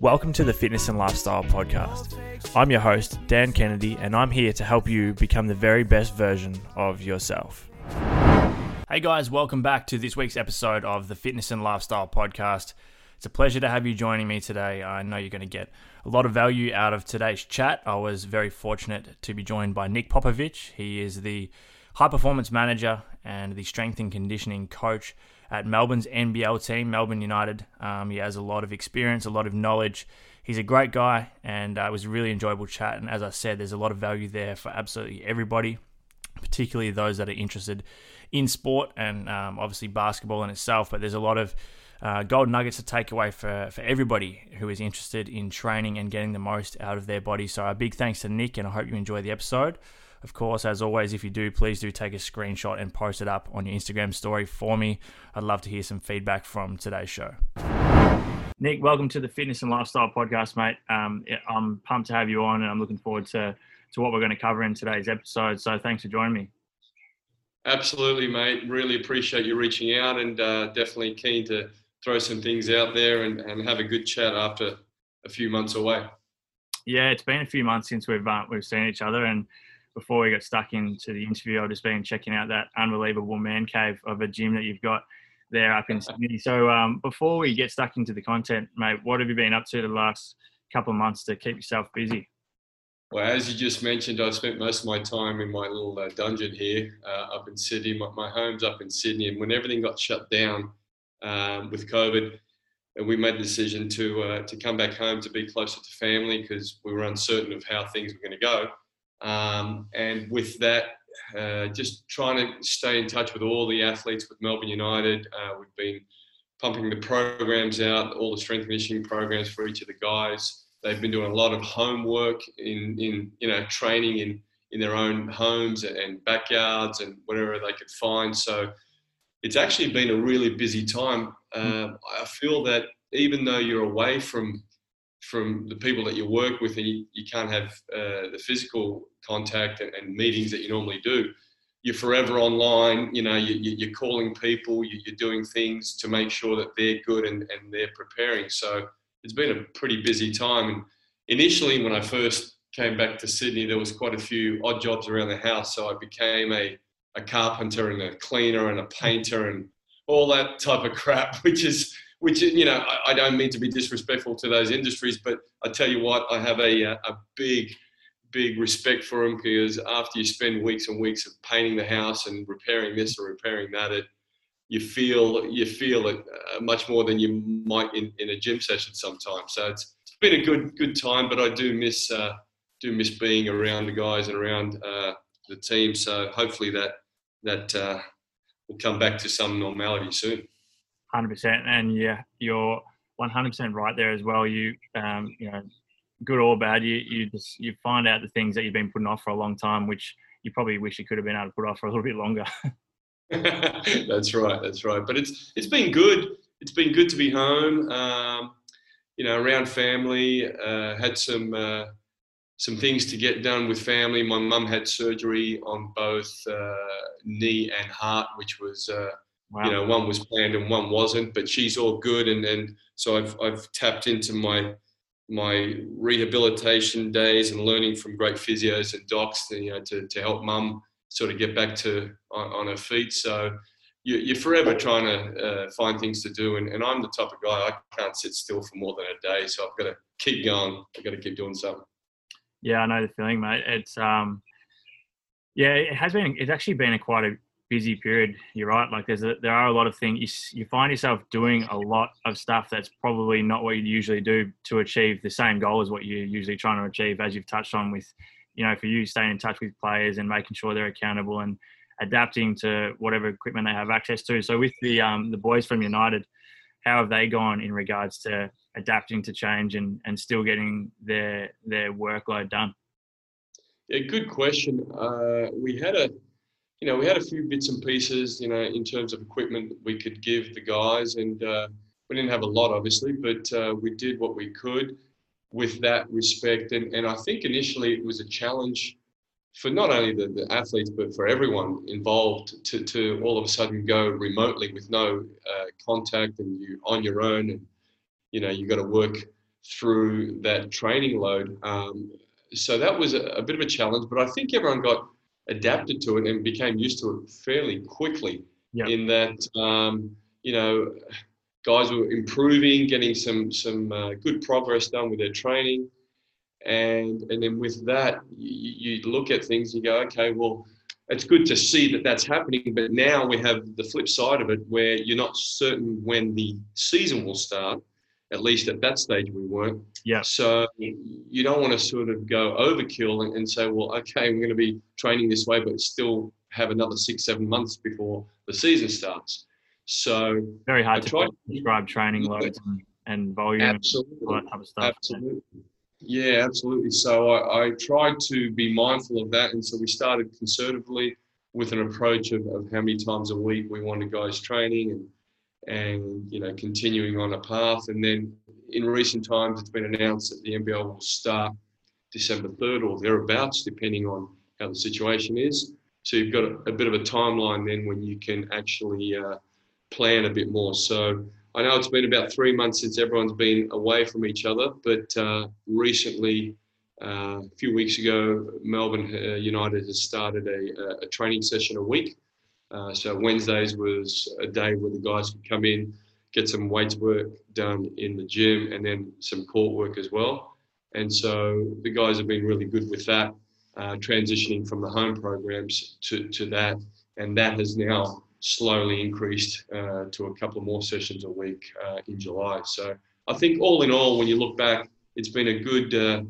Welcome to the Fitness and Lifestyle Podcast. I'm your host, Dan Kennedy, and I'm here to help you become the very best version of yourself. Hey guys, welcome back to this week's episode of the Fitness and Lifestyle Podcast. It's a pleasure to have you joining me today. I know you're going to get a lot of value out of today's chat. I was very fortunate to be joined by Nik Popovic. He is the high performance manager and the strength and conditioning coach at Melbourne's NBL team, Melbourne United. Um, he has a lot of experience, a lot of knowledge. He's a great guy, and uh, it was a really enjoyable chat. And as I said, there's a lot of value there for absolutely everybody, particularly those that are interested in sport and um, obviously basketball in itself. But there's a lot of uh, gold nuggets to take away for, for everybody who is interested in training and getting the most out of their body. So, a big thanks to Nik, and I hope you enjoy the episode. Of course, as always, if you do, please do take a screenshot and post it up on your Instagram story for me. I'd love to hear some feedback from today's show. Nik, welcome to the Fitness and Lifestyle Podcast, mate. Um, I'm pumped to have you on, and I'm looking forward to, to what we're going to cover in today's episode. So, thanks for joining me. Absolutely, mate. Really appreciate you reaching out, and uh, definitely keen to throw some things out there and, and have a good chat after a few months away. Yeah, it's been a few months since we've uh, we've seen each other, and before we got stuck into the interview, I've just been checking out that unbelievable man cave of a gym that you've got there up in Sydney. So um, before we get stuck into the content, mate, what have you been up to the last couple of months to keep yourself busy? Well, as you just mentioned, I've spent most of my time in my little uh, dungeon here uh, up in Sydney. My, my, home's up in Sydney, and when everything got shut down um, with COVID, and we made the decision to uh, to come back home to be closer to family because we were uncertain of how things were going to go. Um, and with that, uh, just trying to stay in touch with all the athletes with Melbourne United. Uh, we've been pumping the programs out, all the strength conditioning programs for each of the guys. They've been doing a lot of homework in, in you know, training in, in their own homes and backyards and whatever they could find. So it's actually been a really busy time. Um, I feel that even though you're away from from the people that you work with and you, you can't have uh, the physical contact and, and, meetings that you normally do. You're forever online you know you, are calling people you, are doing things to make sure that they're good and, and they're preparing. So it's been a pretty busy time. And initially when i first came back to sydney there was quite a few odd jobs around the house. So i became a, a carpenter and a cleaner and a painter and all that type of crap which is which you know I, I, don't mean to be disrespectful to those industries, but I tell you what, I have a a big big respect for them because after you spend weeks and weeks of painting the house and repairing this or repairing that, it you feel you feel it uh, much more than you might in, in a gym session sometimes. So it's, it's been a good good time, but I do miss uh, do miss being around the guys and around uh, the team. So hopefully that that uh, will come back to some normality soon hundred percent. And yeah, you're one hundred percent right there as well. You, um, you know, good or bad, you you just you find out the things that you've been putting off for a long time, which you probably wish you could have been able to put off for a little bit longer. that's right. That's right. But it's it's been good. It's been good to be home. Um, you know, around family. Uh, had some uh, some things to get done with family. My mum had surgery on both uh, knee and heart, which was uh, Wow. You know, one was planned and one wasn't, but she's all good, and and so I've I've tapped into my my rehabilitation days and learning from great physios and docs, to, you know, to to help mum sort of get back to on, on her feet. So you, are forever trying to uh, find things to do, and, and I'm the type of guy I can't sit still for more than a day, so I've got to keep going. I've got to keep doing something. Yeah, I know the feeling, mate. It's um, yeah, it has been. It's actually been a quite a busy period. You're right. Like there's a, there are a lot of things you, you find yourself doing a lot of stuff that's probably not what you usually do to achieve the same goal as what you're usually trying to achieve, as you've touched on with, you know, for you staying in touch with players and making sure they're accountable and adapting to whatever equipment they have access to. So with the um, the boys from United, how have they gone in regards to adapting to change and, and still getting their their workload done? Yeah, good question. Uh, we had a you know, we had a few bits and pieces, you know, in terms of equipment we could give the guys, and uh, we didn't have a lot, obviously, but uh, we did what we could with that respect. And, and I think initially it was a challenge for not only the, the athletes, but for everyone involved to, to all of a sudden go remotely with no uh, contact and you on your own. And, you know, you've got to work through that training load. Um, so that was a, a, bit of a challenge, but I think everyone got adapted to it and became used to it fairly quickly. Yep. In that, um, you know, guys were improving, getting some some uh, good progress done with their training, and and then with that, you, you look at things, you go, okay, well, it's good to see that that's happening. But now we have the flip side of it, where you're not certain when the season will start. At least at that stage, we weren't. Yeah. So you don't want to sort of go overkill and, and say, well, okay, I'm going to be training this way, but still have another six, seven months before the season starts. So very hard I to describe training loads and, and volume absolutely. and all that type of stuff. Absolutely. Yeah, absolutely. So I, I, tried to be mindful of that. And so we started conservatively with an approach of, of how many times a week we wanted guys training and and you know continuing on a path. And then in recent times, it's been announced that the NBL will start December 3rd or thereabouts, depending on how the situation is. So you've got a, bit of a timeline then when you can actually uh, plan a bit more. So I know it's been about three months since everyone's been away from each other, but uh, recently, uh, a few weeks ago, Melbourne uh, United has started a, a, training session a week. Uh, so Wednesdays was a day where the guys could come in, get some weights work done in the gym, and then some court work as well. And so the guys have been really good with that, uh, transitioning from the home programs to, to that. And that has now slowly increased uh, to a couple of more sessions a week uh, in July. So I think all in all, when you look back, it's been a good, uh,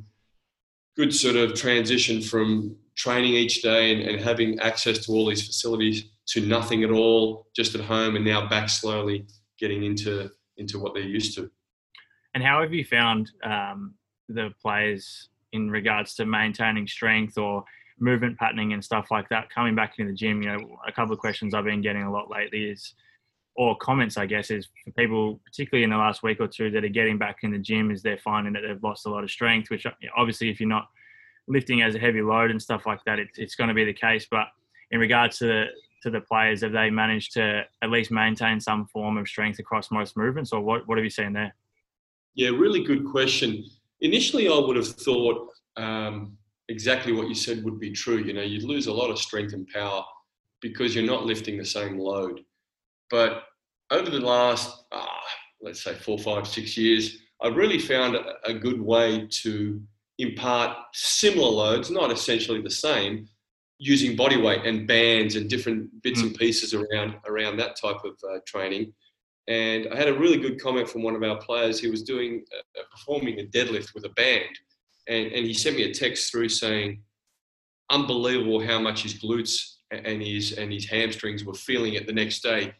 good sort of transition from training each day and, and, having access to all these facilities to nothing at all, just at home, and now back slowly getting into into what they're used to. And how have you found um, the players in regards to maintaining strength or movement patterning and stuff like that coming back into the gym you know a couple of questions i've been getting a lot lately is or comments i guess is for people particularly in the last week or two that are getting back in the gym is they're finding that they've lost a lot of strength which obviously if you're not lifting as a heavy load and stuff like that it, it's going to be the case but in regards to to the players have they managed to at least maintain some form of strength across most movements or what, what have you seen there yeah really good question initially i would have thought um, exactly what you said would be true. You know, you'd lose a lot of strength and power because you're not lifting the same load. But over the last, ah, let's say, four, five, six years, I've really found a, a good way to impart similar loads, not essentially the same, using body weight and bands and different bits mm. and pieces around around that type of uh, training. And I had a really good comment from one of our players. He was doing uh, performing a deadlift with a band, and, and he sent me a text through saying, unbelievable how much his glutes and his and his hamstrings were feeling it the next day,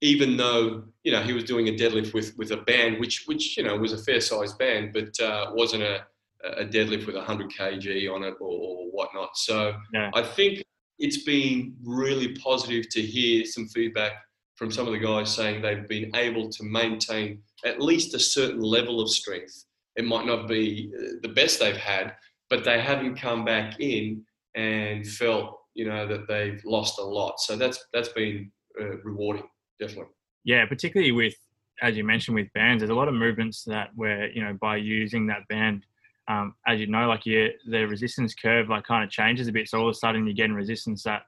even though you know he was doing a deadlift with with a band, which which you know was a fair sized band, but uh, wasn't a a deadlift with 100 kg on it or, or whatnot. So yeah. I think it's been really positive to hear some feedback from some of the guys saying they've been able to maintain at least a certain level of strength it might not be uh, the best they've had, but they haven't come back in and felt you know that they've lost a lot. So that's that's been uh, rewarding, definitely. Yeah, particularly with as you mentioned with bands, there's a lot of movements that where you know by using that band, um, as you know, like you the resistance curve like kind of changes a bit. So all of a sudden you're getting resistance at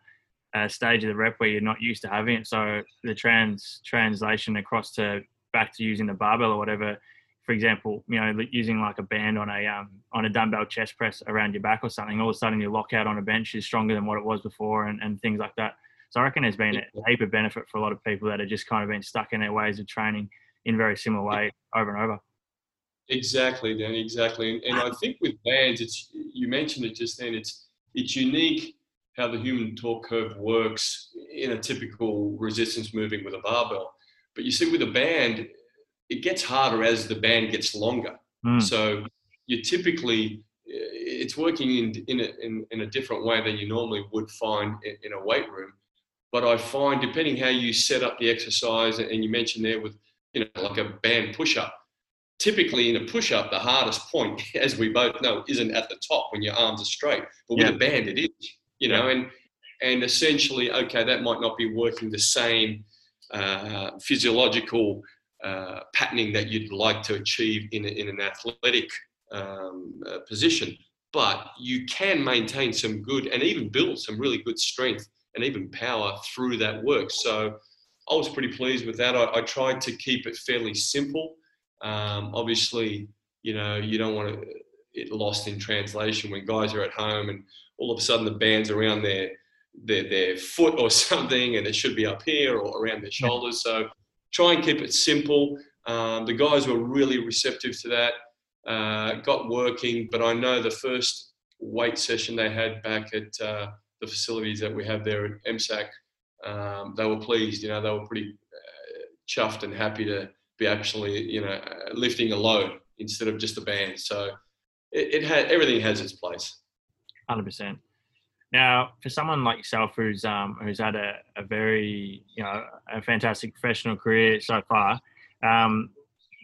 a stage of the rep where you're not used to having it. So the trans translation across to back to using the barbell or whatever for example, you know, using like a band on a um, on a dumbbell chest press around your back or something, all of a sudden your lockout on a bench is stronger than what it was before, and, and things like that. So I reckon there's been a heap of benefit for a lot of people that have just kind of been stuck in their ways of training in very similar way over and over. Exactly, Danny. Exactly, and, and I think with bands, it's you mentioned it just then. It's it's unique how the human torque curve works in a typical resistance moving with a barbell. But you see, with a band, it gets harder as the band gets longer. Mm. So you typically it's working in in a, in, in a different way than you normally would find in, in, a weight room. But I find depending how you set up the exercise, and you mentioned there with you know like a band push up. Typically in a push up, the hardest point, as we both know, isn't at the top when your arms are straight, but with a band it is. You know, yeah. and and essentially, okay, that might not be working the same uh, physiological uh, patterning that you'd like to achieve in, a, in an athletic um, uh, position. But you can maintain some good and even build some really good strength and even power through that work. So I was pretty pleased with that. I, I tried to keep it fairly simple. Um, obviously, you know, you don't want to it lost in translation when guys are at home and all of a sudden the band's around their their, their foot or something and it should be up here or around their shoulders. So try and keep it simple. Um, the guys were really receptive to that. Uh, got working, but I know the first weight session they had back at uh, the facilities that we have there at MSAC, um, they were pleased. You know, they were pretty uh, chuffed and happy to be actually, you know, lifting a load instead of just a band. So it, it had everything has its place. Hundred percent. Now, for someone like yourself who's um, who's had a, a very you know a fantastic professional career so far, um,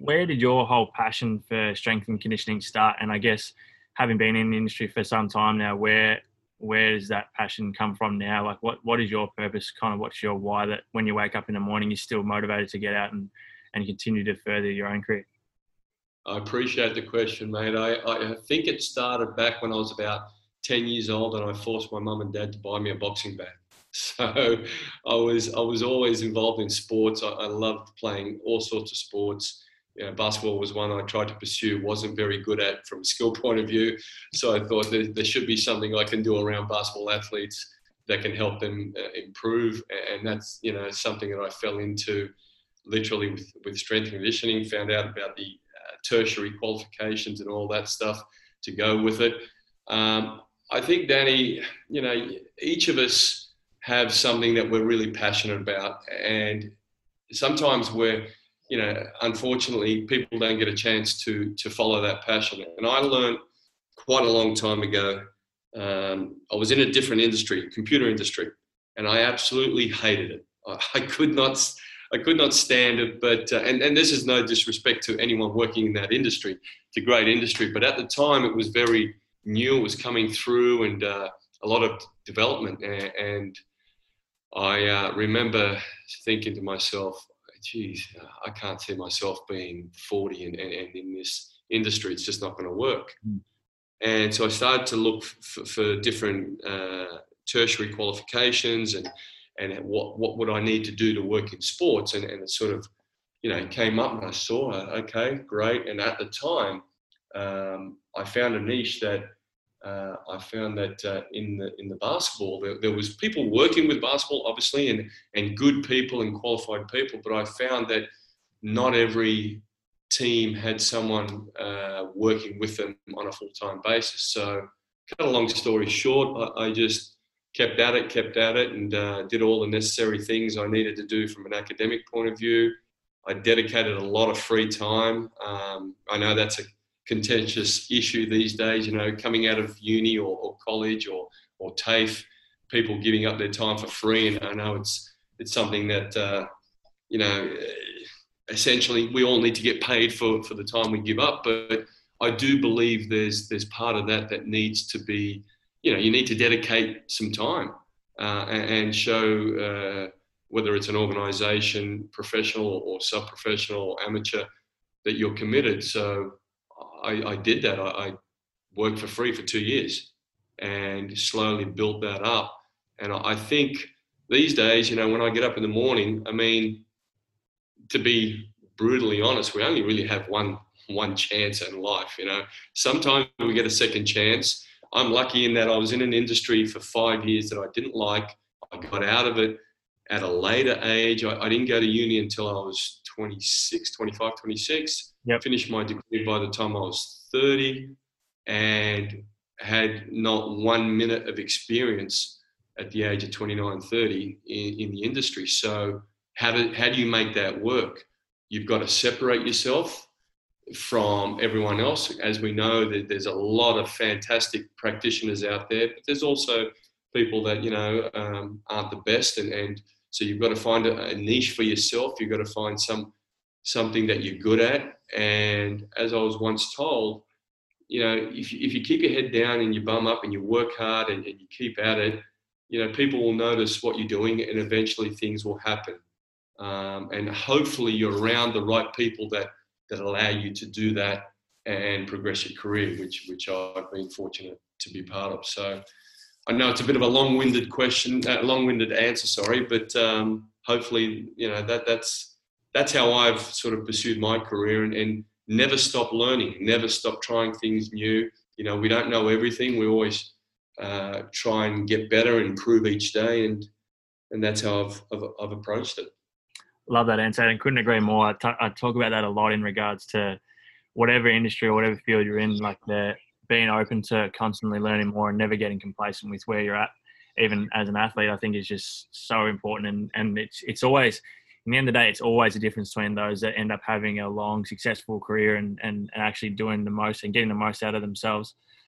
where did your whole passion for strength and conditioning start? And I guess having been in the industry for some time now, where where does that passion come from now? Like, what what is your purpose? Kind of, what's your why? That when you wake up in the morning, you're still motivated to get out and and continue to further your own career. I appreciate the question, mate. I, I think it started back when I was about 10 years old and I forced my mum and dad to buy me a boxing bag. So I was I was always involved in sports. I, I loved playing all sorts of sports. You know, basketball was one I tried to pursue, wasn't very good at from a skill point of view. So I thought there, there should be something I can do around basketball athletes that can help them uh, improve. And that's you know something that I fell into literally with, with strength conditioning. Found out about the uh, tertiary qualifications and all that stuff to go with it. Um, I think, Danny, you know, each of us have something that we're really passionate about. And sometimes we're, you know, unfortunately, people don't get a chance to, to follow that passion. And I learned quite a long time ago. Um, I was in a different industry, computer industry, and I absolutely hated it. I, I could not, I could not stand it. But uh, and and this is no disrespect to anyone working in that industry. It's a great industry, but at the time it was very new it was coming through and uh, a lot of development. And, and I uh, remember thinking to myself, geez, I can't see myself being 40 and, and, and in this industry. It's just not going to work. Mm. And so I started to look for, for different uh, tertiary qualifications and, and what, what would I need to do to work in sports. And, and it sort of, you know, came up and I saw, okay, great. And at the time, um, I found a niche that uh, I found that uh, in the in the basketball there, there, was people working with basketball obviously and and good people and qualified people, but I found that not every team had someone uh, working with them on a full time basis. So, cut a long story short, I, I, just kept at it, kept at it, and uh, did all the necessary things I needed to do from an academic point of view. I dedicated a lot of free time. Um, I know that's a contentious issue these days. You know, coming out of uni or, or college or or TAFE, people giving up their time for free, and I know it's it's something that uh, you know essentially we all need to get paid for for the time we give up, but I do believe there's there's part of that that needs to be you know you need to dedicate some time uh, and, show. Uh, whether it's an organization, professional or sub-professional, or amateur, that you're committed. So I, I did that. I, I, worked for free for two years and slowly built that up. And I, I think these days, you know, when I get up in the morning, I mean, to be brutally honest, we only really have one one chance in life. You know, sometimes we get a second chance. I'm lucky in that I was in an industry for five years that I didn't like. I got out of it at a later age. I, I didn't go to uni until I was 26, 25, 26. Yep. Finished my degree by the time I was 30 and had not one minute of experience at the age of 29, 30 in, in the industry. So, how do, how do you make that work? You've got to separate yourself from everyone else. As we know, that there's a lot of fantastic practitioners out there, but there's also people that you know um, aren't the best, and, and so you've got to find a, a niche for yourself. You've got to find some something that you're good at. And as I was once told, you know, if you, if you keep your head down and you bum up and you work hard and, and you keep at it, you know, people will notice what you're doing and eventually things will happen. um, and hopefully you're around the right people that that allow you to do that and progress your career, which which I've been fortunate to be part of. So I know it's a bit of a long-winded question, uh, long-winded answer, sorry, but um, hopefully you know that that's that's how I've sort of pursued my career and, and never stop learning, never stop trying things new. You know, we don't know everything. We always uh, try and get better and improve each day, and and that's how I've, I've, I've approached it. Love that answer, and couldn't agree more. I, t- I talk about that a lot in regards to whatever industry or whatever field you're in, like the being open to constantly learning more and never getting complacent with where you're at, even as an athlete, I think is just so important. And and it's it's always in the end of the day, it's always a difference between those that end up having a long, successful career and, and, and actually doing the most and getting the most out of themselves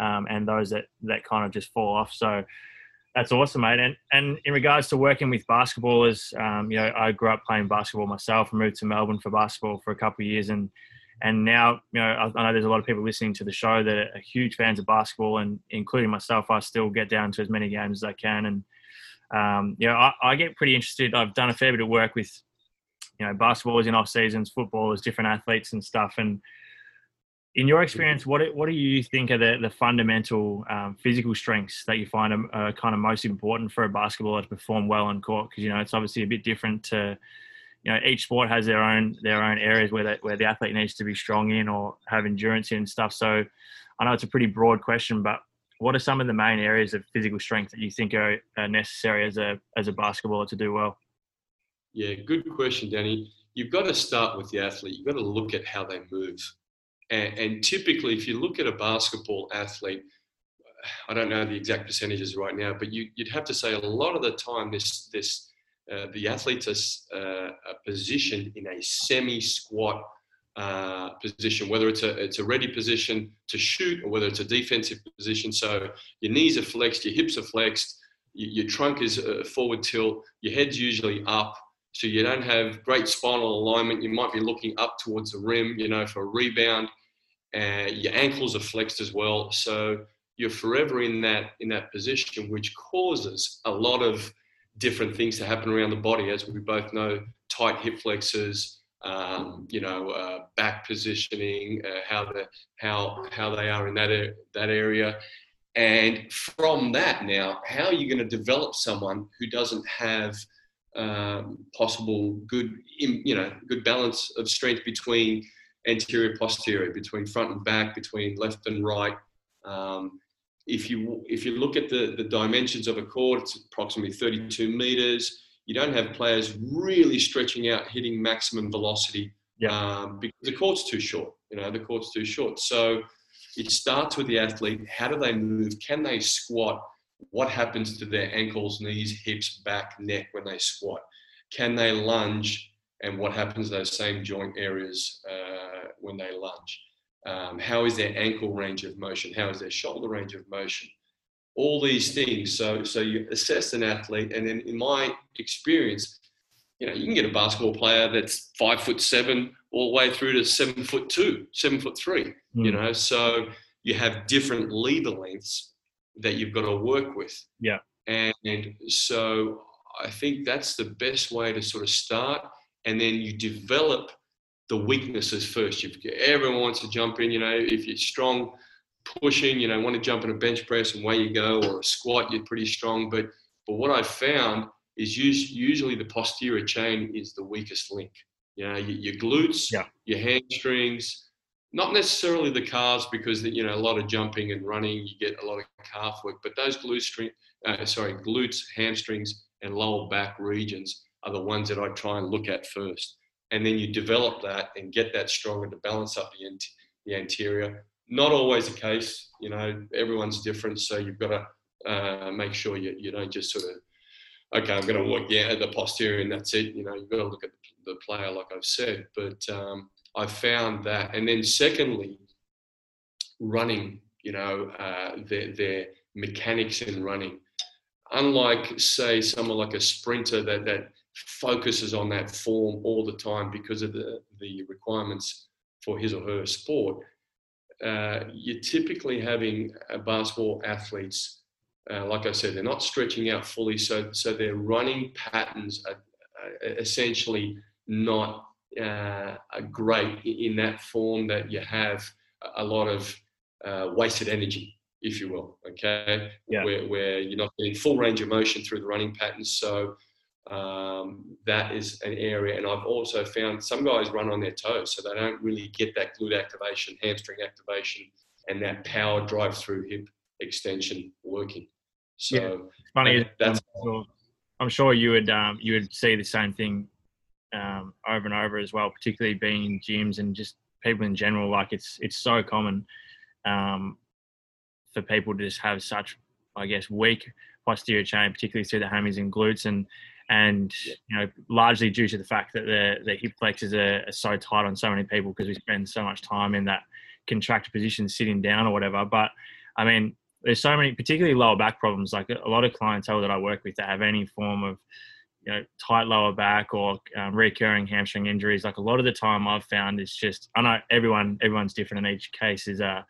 um, and those that that kind of just fall off. So that's awesome, mate. And and in regards to working with basketballers, um, you know, I grew up playing basketball myself. Moved to Melbourne for basketball for a couple of years, and and now you know I, I know there's a lot of people listening to the show that are huge fans of basketball, and including myself, I still get down to as many games as I can, and um, you know, I, I get pretty interested. I've done a fair bit of work with you know basketballers in off seasons, footballers, different athletes and stuff, and in your experience, what what do you think are the, the fundamental um, physical strengths that you find are, are, kind of most important for a basketballer to perform well on court? Because you know it's obviously a bit different to, you know, each sport has their own their own areas where that where the athlete needs to be strong in or have endurance in and stuff. So, I know it's a pretty broad question, but what are some of the main areas of physical strength that you think are, are necessary as a as a basketballer to do well? Yeah, good question, Danny. You've got to start with the athlete. You've got to look at how they move and, and typically, if you look at a basketball athlete, I don't know the exact percentages right now, but you, would have to say a lot of the time this this uh, the athletes are, uh, are, positioned in a semi-squat uh, position, whether it's a it's a ready position to shoot or whether it's a defensive position. So your knees are flexed, your hips are flexed, your, your trunk is uh, forward tilt, your head's usually up, so you don't have great spinal alignment. You might be looking up towards the rim, you know, for a rebound and your ankles are flexed as well. So you're forever in that in that position, which causes a lot of different things to happen around the body, as we both know, tight hip flexors, um, you know, uh, back positioning, uh, how the how how they are in that that area, and from that now, how are you going to develop someone who doesn't have um, possible good, you know, good balance of strength between anterior posterior between front and back between left and right. Um, if you if you look at the the dimensions of a court it's approximately 32 meters. You don't have players really stretching out hitting maximum velocity yeah. um, because the court's too short you know the court's too short. So it starts with the athlete. How do they move? Can they squat? What happens to their ankles knees hips back neck when they squat? Can they lunge? And what happens to those same joint areas uh, when they lunge. Um, how is their ankle range of motion? How is their shoulder range of motion? All these things. So, so you assess an athlete, and then in my experience, you know, you can get a basketball player that's five foot seven all the way through to seven foot two, seven foot three. Mm. You know, so you have different lever lengths that you've got to work with. Yeah. And, and so I think that's the best way to sort of start and then you develop the weaknesses first. You've, everyone wants to jump in, you know, if you're strong, pushing, you know, want to jump in a bench press and away you go, or a squat, you're pretty strong. But but what I've found is usually the posterior chain is the weakest link. You know, your, glutes, yeah. your hamstrings, not necessarily the calves because you know a lot of jumping and running, you get a lot of calf work. But those glute string, uh, sorry, glutes, hamstrings, and lower back regions are the ones that I try and look at first. And then you develop that and get that stronger to balance up the, the anterior. Not always the case, you know, everyone's different. So you've got to uh, make sure you, you don't just sort of okay, I'm going to work the, the posterior and that's it. You know, you've got to look at the player, like I've said. But um, I found that. And then secondly, running, you know, uh, their, their mechanics in running. Unlike, say, someone like a sprinter that, that focuses on that form all the time because of the, the requirements for his or her sport, uh, you're typically having basketball athletes uh, like I said, they're not stretching out fully, so so their running patterns are, are essentially not uh, great in that form that you have a lot of uh, wasted energy, if you will. Okay, yeah. where where you're not getting full range of motion through the running patterns, so. Um, that is an area, and I've also found some guys run on their toes, so they don't really get that glute activation, hamstring activation, and that power drive through hip extension working. So yeah. it's funny. That's I'm sure, I'm sure you would um, you would see the same thing um, over and over as well, particularly being in gyms and just people in general. Like it's it's so common um, for people to just have such, I guess, weak posterior chain, particularly through the hammies and glutes, and and you know largely due to the fact that the the hip flexors are, are so tight on so many people because we spend so much time in that contracted position, sitting down or whatever. But I mean, there's so many, particularly lower back problems. Like a lot of clientele that I work with that have any form of, you know, tight lower back or um, recurring hamstring injuries. Like a lot of the time, I've found it's just I know everyone everyone's different, in each case is uh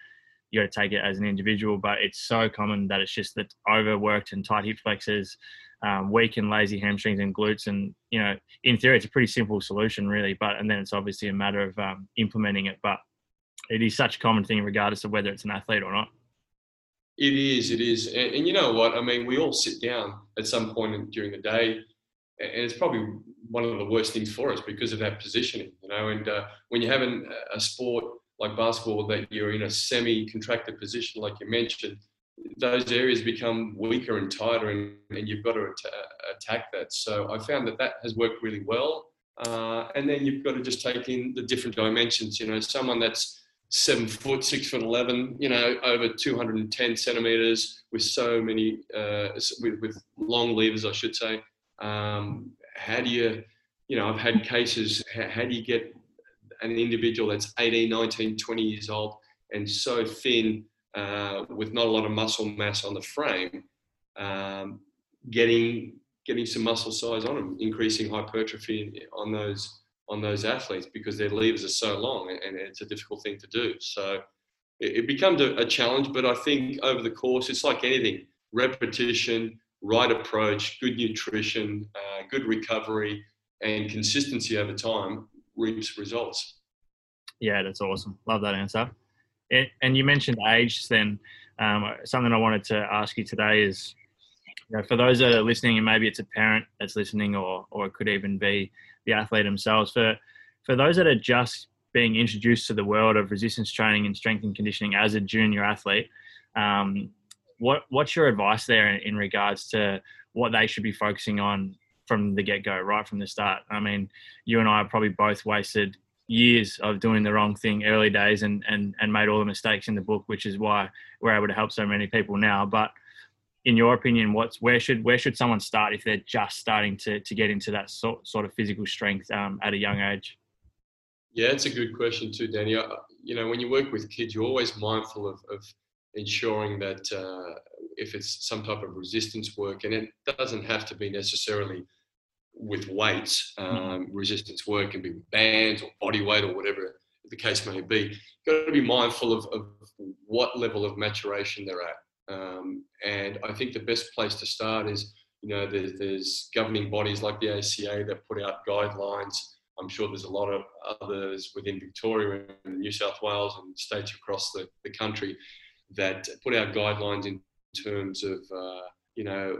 you got to take it as an individual. But it's so common that it's just that overworked and tight hip flexors, um, weak and lazy hamstrings and glutes, and you know, in theory, it's a pretty simple solution, really. But and then it's obviously a matter of um, implementing it. But it is such a common thing, regardless of whether it's an athlete or not. It is, it is. And, and, you know what? I mean, we all sit down at some point during the day, and it's probably one of the worst things for us because of that positioning, you know. And uh, when you're having a sport like basketball that you're in a semi contracted position, like you mentioned, those areas become weaker and tighter, and, and you've got to at- attack that. So I found that that has worked really well. Uh, and then you've got to just take in the different dimensions. You know, someone that's seven foot, six foot eleven, you know, over 210 centimeters with so many, uh, with, with long levers, I should say. Um, how do you, you know, I've had cases, how, how, do you get an individual that's 18, 19, 20 years old and so thin uh, with not a lot of muscle mass on the frame, um, getting getting some muscle size on them, increasing hypertrophy on those on those athletes because their levers are so long and it's a difficult thing to do. So it, it becomes a, a, challenge, but I think over the course, it's like anything repetition, right approach, good nutrition, uh, good recovery, and consistency over time reaps results. Yeah, that's awesome. Love that answer. And you mentioned age, then um, something I wanted to ask you today is you know, for those that are listening, and maybe it's a parent that's listening, or or it could even be the athlete themselves. For for those that are just being introduced to the world of resistance training and strength and conditioning as a junior athlete, um, what what's your advice there in, in, regards to what they should be focusing on from the get go, right from the start? I mean, you and I have probably both wasted years of doing the wrong thing early days and and and made all the mistakes in the book, which is why we're able to help so many people now. But in your opinion, what's where should where should someone start if they're just starting to to get into that sort sort of physical strength um, at a young age? Yeah, it's a good question too, Danny. You know, when you work with kids, you're always mindful of, of ensuring that uh, if it's some type of resistance work, and it doesn't have to be necessarily with weights. Mm-hmm. Um, resistance work can be with bands or body weight or whatever the case may be. You've got to be mindful of, of what level of maturation they're at. Um, and I think the best place to start is, you know, there's, there's, governing bodies like the ACA that put out guidelines. I'm sure there's a lot of others within Victoria and New South Wales and states across the, the country that put out guidelines in terms of, uh, you know,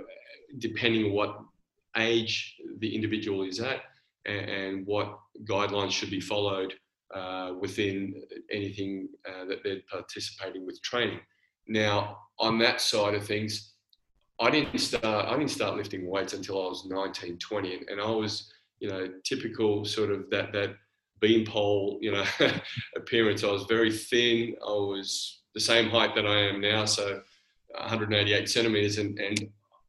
depending on what age the individual is at and, and what guidelines should be followed uh, within anything uh, that they're participating with training. Now, on that side of things, I didn't start. I didn't start lifting weights until I was 19, 20, and, and I was, you know, typical sort of that that beanpole, you know, appearance. I was very thin. I was the same height that I am now, so 188 centimeters, and and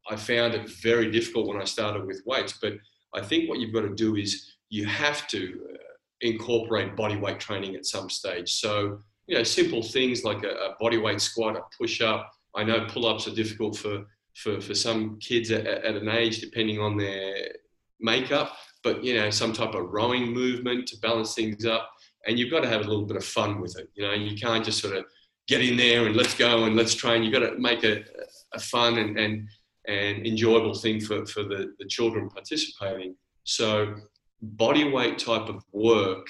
I found it very difficult when I started with weights. But I think what you've got to do is you have to uh, incorporate body weight training at some stage. So, you know, simple things like a, a body weight squat, a push up. I know pull ups are difficult for, for, for some kids at, at an age, depending on their makeup, but, you know, some type of rowing movement to balance things up. And you've got to have a little bit of fun with it. You know, you can't just sort of get in there and let's go and let's train. You've got to make a, a fun and, and, and enjoyable thing for, for the, the children participating. So body weight type of work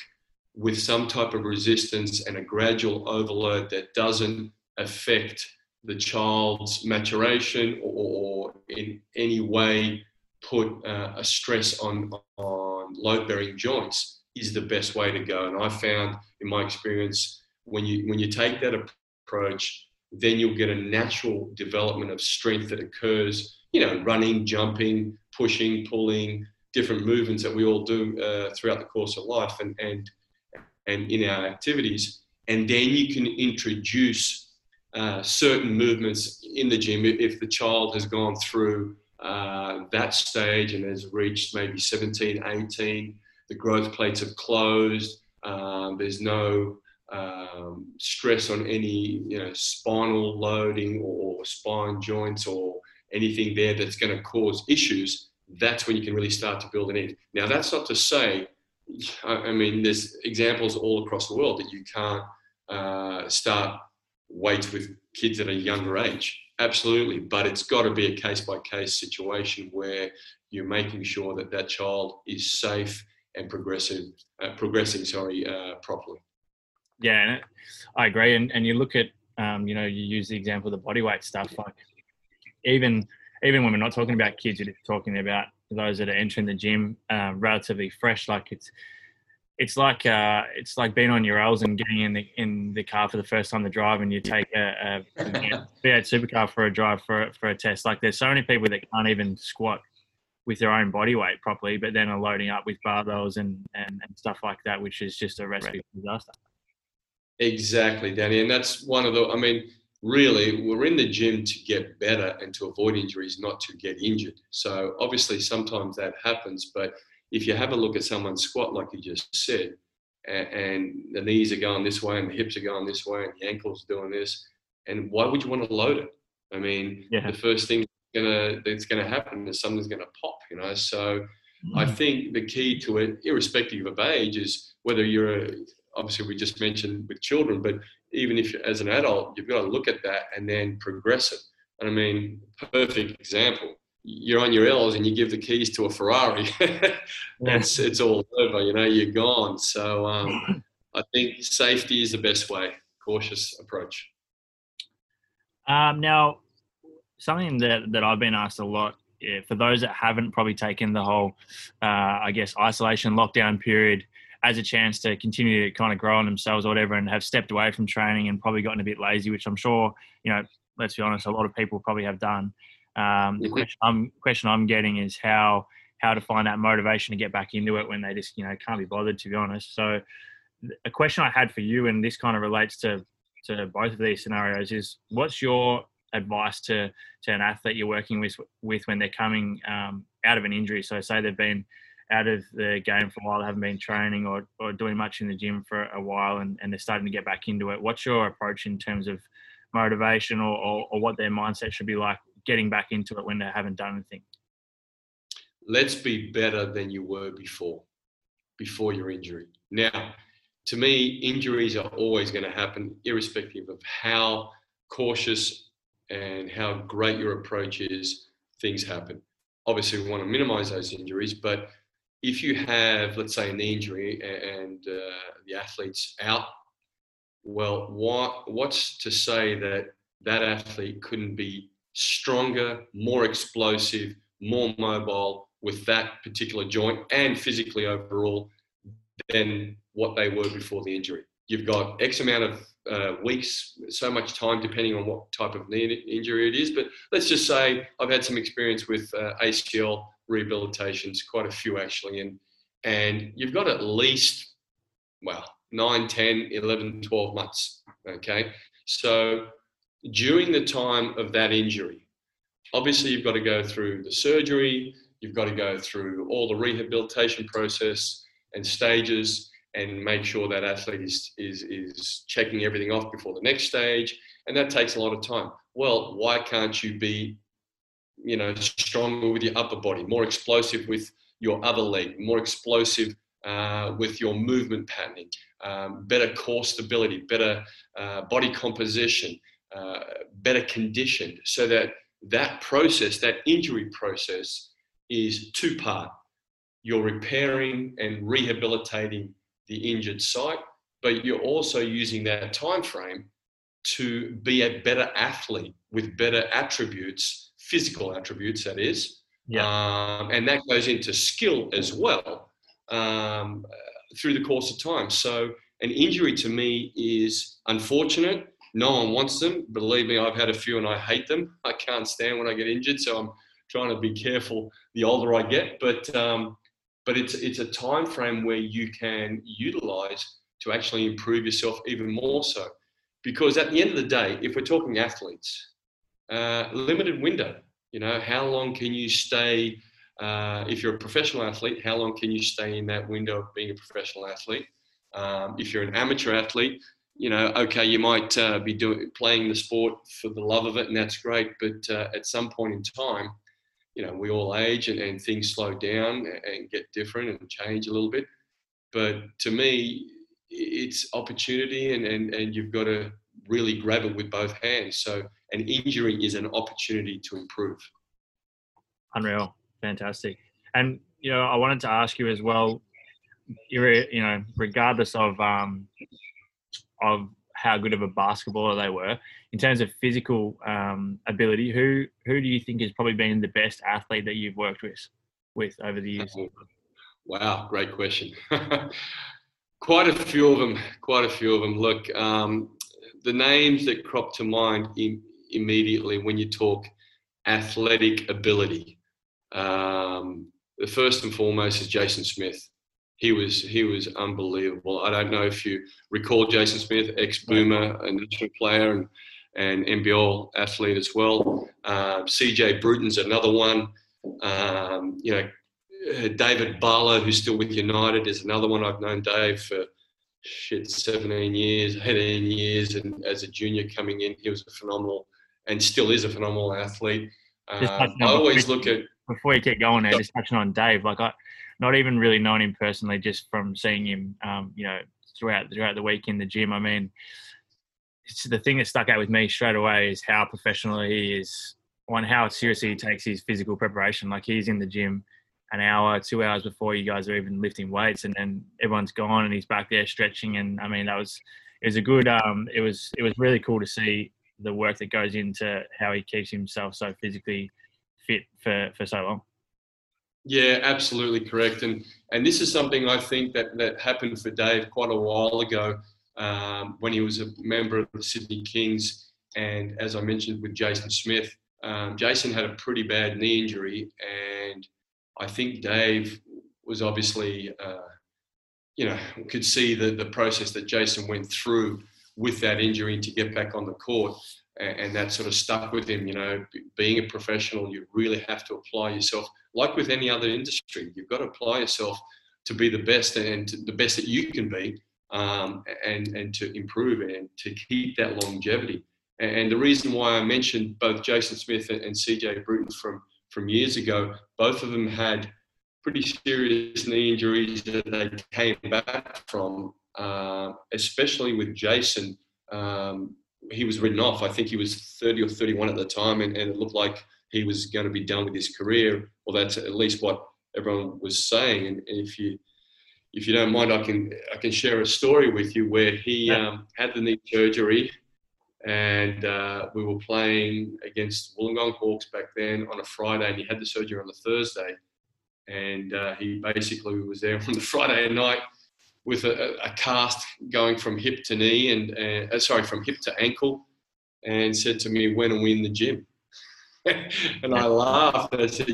with some type of resistance and a gradual overload that doesn't affect the child's maturation or, in any way put uh, a stress on, on load bearing joints is the best way to go. And I found in my experience, when you, when you take that approach, then you'll get a natural development of strength that occurs, you know, running, jumping, pushing, pulling, different movements that we all do uh, throughout the course of life and, and, and in our activities. And then you can introduce uh, certain movements in the gym if the child has gone through uh, that stage and has reached maybe 17, 18, the growth plates have closed, um, there's no um, stress on any you know, spinal loading or spine joints or anything there that's going to cause issues that's when you can really start to build an end. Now, that's not to say, I mean, there's examples all across the world that you can't uh, start weights with kids at a younger age. Absolutely, but it's got to be a case by case situation where you're making sure that that child is safe and progressive, uh, progressing, sorry, uh, properly. Yeah, I agree. And and you look at, um, you know, you use the example of the body weight stuff. Like even even when we're not talking about kids, we're talking about those that are entering the gym uh, relatively fresh. Like it's it's like uh, it's like being on your L's and getting in the in the car for the first time to drive, and you take a, a V8 supercar for a drive for for a test. Like there's so many people that can't even squat with their own body weight properly, but then are loading up with barbells and, and, and stuff like that, which is just a recipe for disaster. Exactly, Danny, and that's one of the. I mean, really we're in the gym to get better and to avoid injuries, not to get injured. So obviously sometimes that happens, but if you have a look at someone's squat, like you just said, and, the knees are going this way and the hips are going this way and the ankles doing this, and why would you want to load it? I mean, yeah. the first thing gonna that's gonna happen is something's gonna pop, you know. So. I mm. think the key to it, irrespective of age, is whether you're a, obviously we just mentioned with children, but even if as an adult, you've got to look at that and then progress it. And I mean, perfect example. You're on your L's and you give the keys to a Ferrari. it's it's all over. You know, you're gone. So um, I think safety is the best way. Cautious approach. Um, now, something that that I've been asked a lot. Yeah, for those that haven't probably taken the whole, uh, I guess, isolation lockdown period as a chance to continue to kind of grow on themselves or whatever and have stepped away from training and probably gotten a bit lazy, which I'm sure, you know, let's be honest, a lot of people probably have done. Um, the mm-hmm. question I'm, question I'm getting is how how to find that motivation to get back into it when they just you know can't be bothered to be honest. So a question I had for you, and this kind of relates to to both of these scenarios, is what's your advice to to an athlete you're working with with when they're coming um, out of an injury? So say they've been out of the game for a while, haven't been training or, or doing much in the gym for a while, and, and they're starting to get back into it. What's your approach in terms of motivation or, or, or what their mindset should be like getting back into it when they haven't done anything? Let's be better than you were before, before your injury. Now, to me, injuries are always going to happen, irrespective of how cautious and how great your approach is. Things happen. Obviously, we want to minimize those injuries, but if you have, let's say, an injury and uh, the athlete's out, well, what, what's to say that that athlete couldn't be stronger, more explosive, more mobile with that particular joint and physically overall than what they were before the injury? You've got X amount of uh, weeks, so much time, depending on what type of knee injury it is. But let's just say I've had some experience with uh, ACL rehabilitations, quite a few actually, and and you've got at least well 9, 10, 11, 12 months. Okay, so during the time of that injury, obviously you've got to go through the surgery, you've got to go through all the rehabilitation process and stages and make sure that athlete is, is, is checking everything off before the next stage. And that takes a lot of time. Well, why can't you be, you know, stronger with your upper body, more explosive with your other leg, more explosive uh, with your movement patterning, um, better core stability, better uh, body composition, uh, better conditioned, so that that process, that injury process, is two part. You're repairing and rehabilitating the injured site, but you're also using that time frame to be a better athlete with better attributes, physical attributes, that is. Yeah. Um, and that goes into skill as well um, through the course of time. So, an injury to me is unfortunate. No one wants them. Believe me, I've had a few and I hate them. I can't stand when I get injured. So, I'm trying to be careful the older I get. But um, but it's it's a time frame where you can utilize to actually improve yourself even more so because at the end of the day if we're talking athletes uh, limited window you know how long can you stay uh, if you're a professional athlete how long can you stay in that window of being a professional athlete um, if you're an amateur athlete you know okay you might uh, be doing playing the sport for the love of it and that's great but uh, at some point in time you know, we all age and, and things slow down and get different and change a little bit. But to me, it's opportunity and, and, and you've got to really grab it with both hands. So an injury is an opportunity to improve. Unreal. Fantastic. And, you know, I wanted to ask you as well, you're, know, regardless of, um, of how good of a basketballer they were. In terms of physical um, ability, who who do you think has probably been the best athlete that you've worked with with over the years? Wow, great question. quite a few of them. Quite a few of them. Look, um, the names that crop to mind Im- immediately when you talk athletic ability. Um, the first and foremost is Jason Smith he was he was unbelievable. I don't know if you recall Jason Smith, ex Boomer, a national player and and NBL athlete as well. Uh, CJ Bruton's another one. Um, you know, David Barlow, who's still with United, is another one. I've known Dave for shit 17 years, 18 years, and as a junior coming in, he was a phenomenal and still is a phenomenal athlete. Uh, I always look at before you keep going there, just touching on Dave, like I not even really known him personally, just from seeing him, um, you know, throughout throughout the week in the gym. I mean, it's the thing that stuck out with me straight away is how professional he is. On how seriously he takes his physical preparation. Like he's in the gym an hour, two hours before you guys are even lifting weights, and then everyone's gone and he's back there stretching. And I mean, that was it was a good. Um, it was it was really cool to see the work that goes into how he keeps himself so physically fit for for so long. Yeah, absolutely correct. And and this is something I think that that happened for Dave quite a while ago um, when he was a member of the Sydney Kings. And as I mentioned with Jason Smith, um, Jason had a pretty bad knee injury, and I think Dave was obviously, uh, you know, could see the the process that Jason went through with that injury to get back on the court and that sort of stuck with him. You know, being a professional, you really have to apply yourself. Like with any other industry, you've got to apply yourself to be the best and the best that you can be, um, and and to improve and to keep that longevity. And the reason why I mentioned both Jason Smith and CJ Bruton from from years ago, both of them had pretty serious knee injuries that they came back from, uh, especially with Jason. Um, he was written off. I think he was 30 or 31 at the time, and, and it looked like he was going to be done with his career. Well, that's at least what everyone was saying. And, if you if you don't mind, I can I can share a story with you where he um, had the knee surgery, and uh, we were playing against Wollongong Hawks back then on a Friday, and he had the surgery on the Thursday, and uh, he basically was there on the Friday night with a, a, cast going from hip to knee and uh, sorry from hip to ankle and said to me when are we in the gym? And i laughed. I said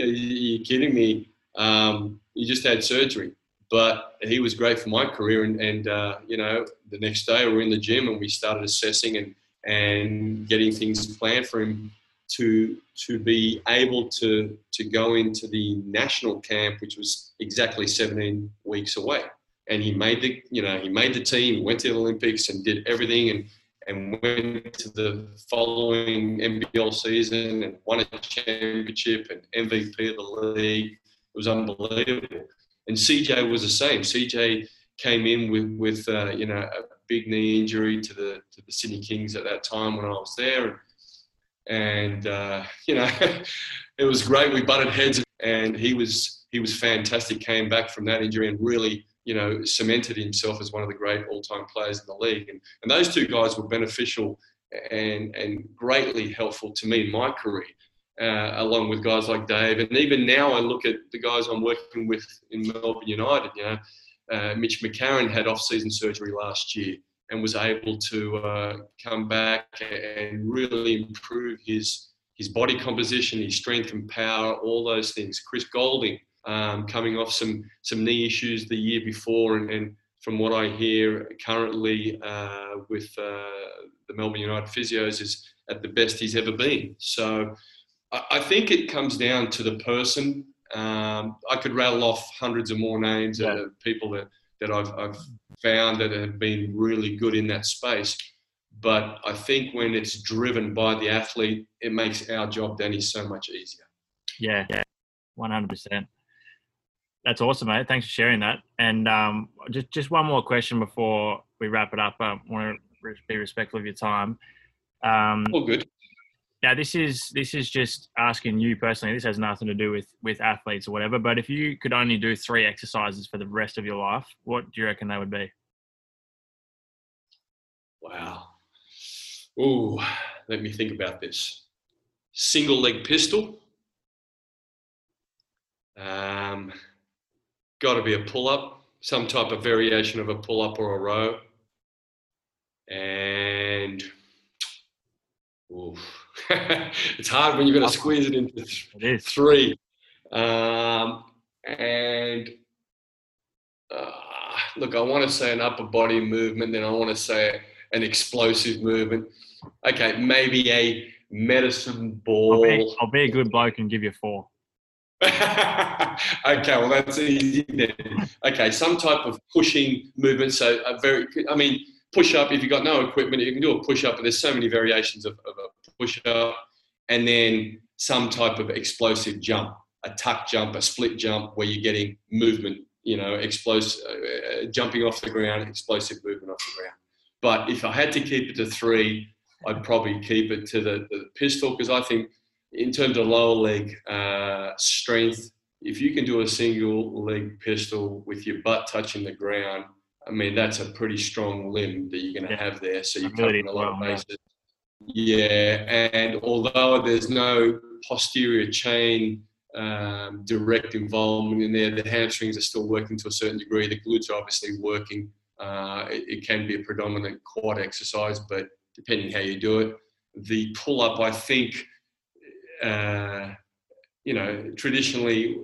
are you kidding me? Um, you just had surgery. But he was great for my career and, and uh, you know the next day we were in the gym and we started assessing and, and getting things planned for him to to be able to to go into the national camp, which was exactly 17 weeks away. And he made the you know he made the team, went to the Olympics, and did everything, and and went to the following NBL season and won a championship and MVP of the league. It was unbelievable. And CJ was the same. CJ came in with with uh, you know a big knee injury to the to the Sydney Kings at that time when I was there, and uh, you know it was great. We butted heads, and he was he was fantastic. Came back from that injury and really you know cemented himself as one of the great all time players in the league. And and those two guys were beneficial and and greatly helpful to me in my career. Uh, along with guys like Dave, and even now I look at the guys I'm working with in Melbourne United. You know, uh, Mitch McCarron had off-season surgery last year and was able to uh, come back and really improve his his body composition, his strength and power, all those things. Chris Goulding um, coming off some some knee issues the year before, and, and from what I hear currently uh, with uh, the Melbourne United physios is at the best he's ever been. So I, I think it comes down to the person um, I could rattle off hundreds of more names yeah. of people that, that I've, I've found that have been really good in that space. But I think when it's driven by the athlete, it makes our job, Danny, so much easier. Yeah, yeah, 100%. That's awesome, mate. Thanks for sharing that. And um, just just one more question before we wrap it up. I want to be respectful of your time. Um, All good now this is this is just asking you personally this has nothing to do with with athletes or whatever but if you could only do three exercises for the rest of your life what do you reckon they would be wow Ooh, let me think about this single leg pistol um, got to be a pull up some type of variation of a pull up or a row and oof it's hard when you're going to squeeze it into it three. Um, and uh, look, I want to say an upper body movement, then I want to say an explosive movement. Okay, maybe a medicine ball. I'll be, I'll be a good bloke and give you four. okay, well that's easy then. Okay, some type of pushing movement. So a very, I mean, push up. If you've got no equipment, you can do a push up, and there's so many variations of, of a push up, and then some type of explosive jump, a tuck jump, a split jump, where you're getting movement, you know, explosive, uh, jumping off the ground, explosive movement off the ground. But if I had to keep it to three, I'd probably keep it to the, the pistol because I think, in terms of lower leg uh, strength, if you can do a single leg pistol with your butt touching the ground, I mean that's a pretty strong limb that you're going to have there. So you're covering a lot of bases. Yeah, and although there's no posterior chain um, direct involvement in there, the hamstrings are still working to a certain degree. The glutes are obviously working. Uh, it, it, can be a predominant quad exercise, but depending how you do it, the pull up, I think, uh, you know, traditionally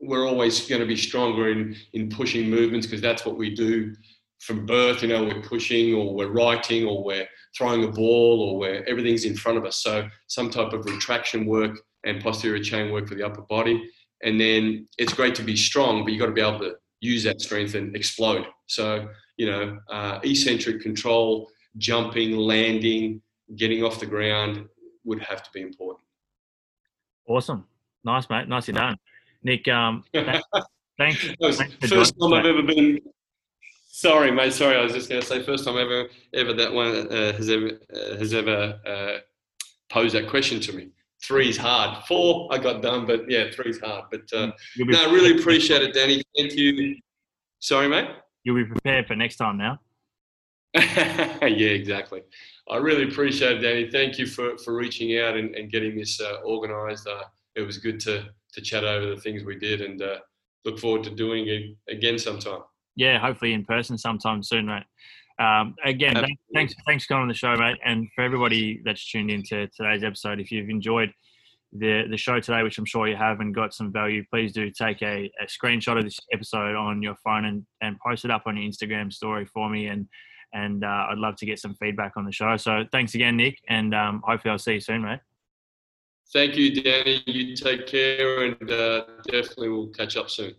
we're always going to be stronger in in pushing movements because that's what we do from birth. You know, we're pushing or we're writing or we're throwing a ball or where everything's in front of us. So some type of retraction work and posterior chain work for the upper body. And then it's great to be strong, but you've got to be able to use that strength and explode. So, you know, uh, eccentric control, jumping, landing, getting off the ground would have to be important. Awesome. Nice, mate. Nicely done. Nik, um, thanks. thanks, thanks first time I've ever been Sorry, mate. Sorry, I was just going to say first time ever ever that one uh, has ever uh, has ever uh, posed that question to me. Three's hard. Four, I got done, but yeah, three's hard. But uh, no, I really appreciate it, Danny. Thank you. Sorry, mate. You'll be prepared for next time now. yeah, exactly. I really appreciate it, Danny. Thank you for, for reaching out and, and getting this uh, organised. Uh, it was good to to chat over the things we did, and uh, look forward to doing it again sometime yeah, hopefully in person sometime soon, mate. Um, again, thanks, thanks, thanks for coming on the show, mate. And for everybody that's tuned in to today's episode, if you've enjoyed the the show today, which I'm sure you have, and got some value, please do take a, a screenshot of this episode on your phone and, and post it up on your Instagram story for me. And and uh, I'd love to get some feedback on the show. So thanks again, Nik, and um, hopefully I'll see you soon, mate. Thank you, Danny. You take care, and uh, definitely we'll catch up soon.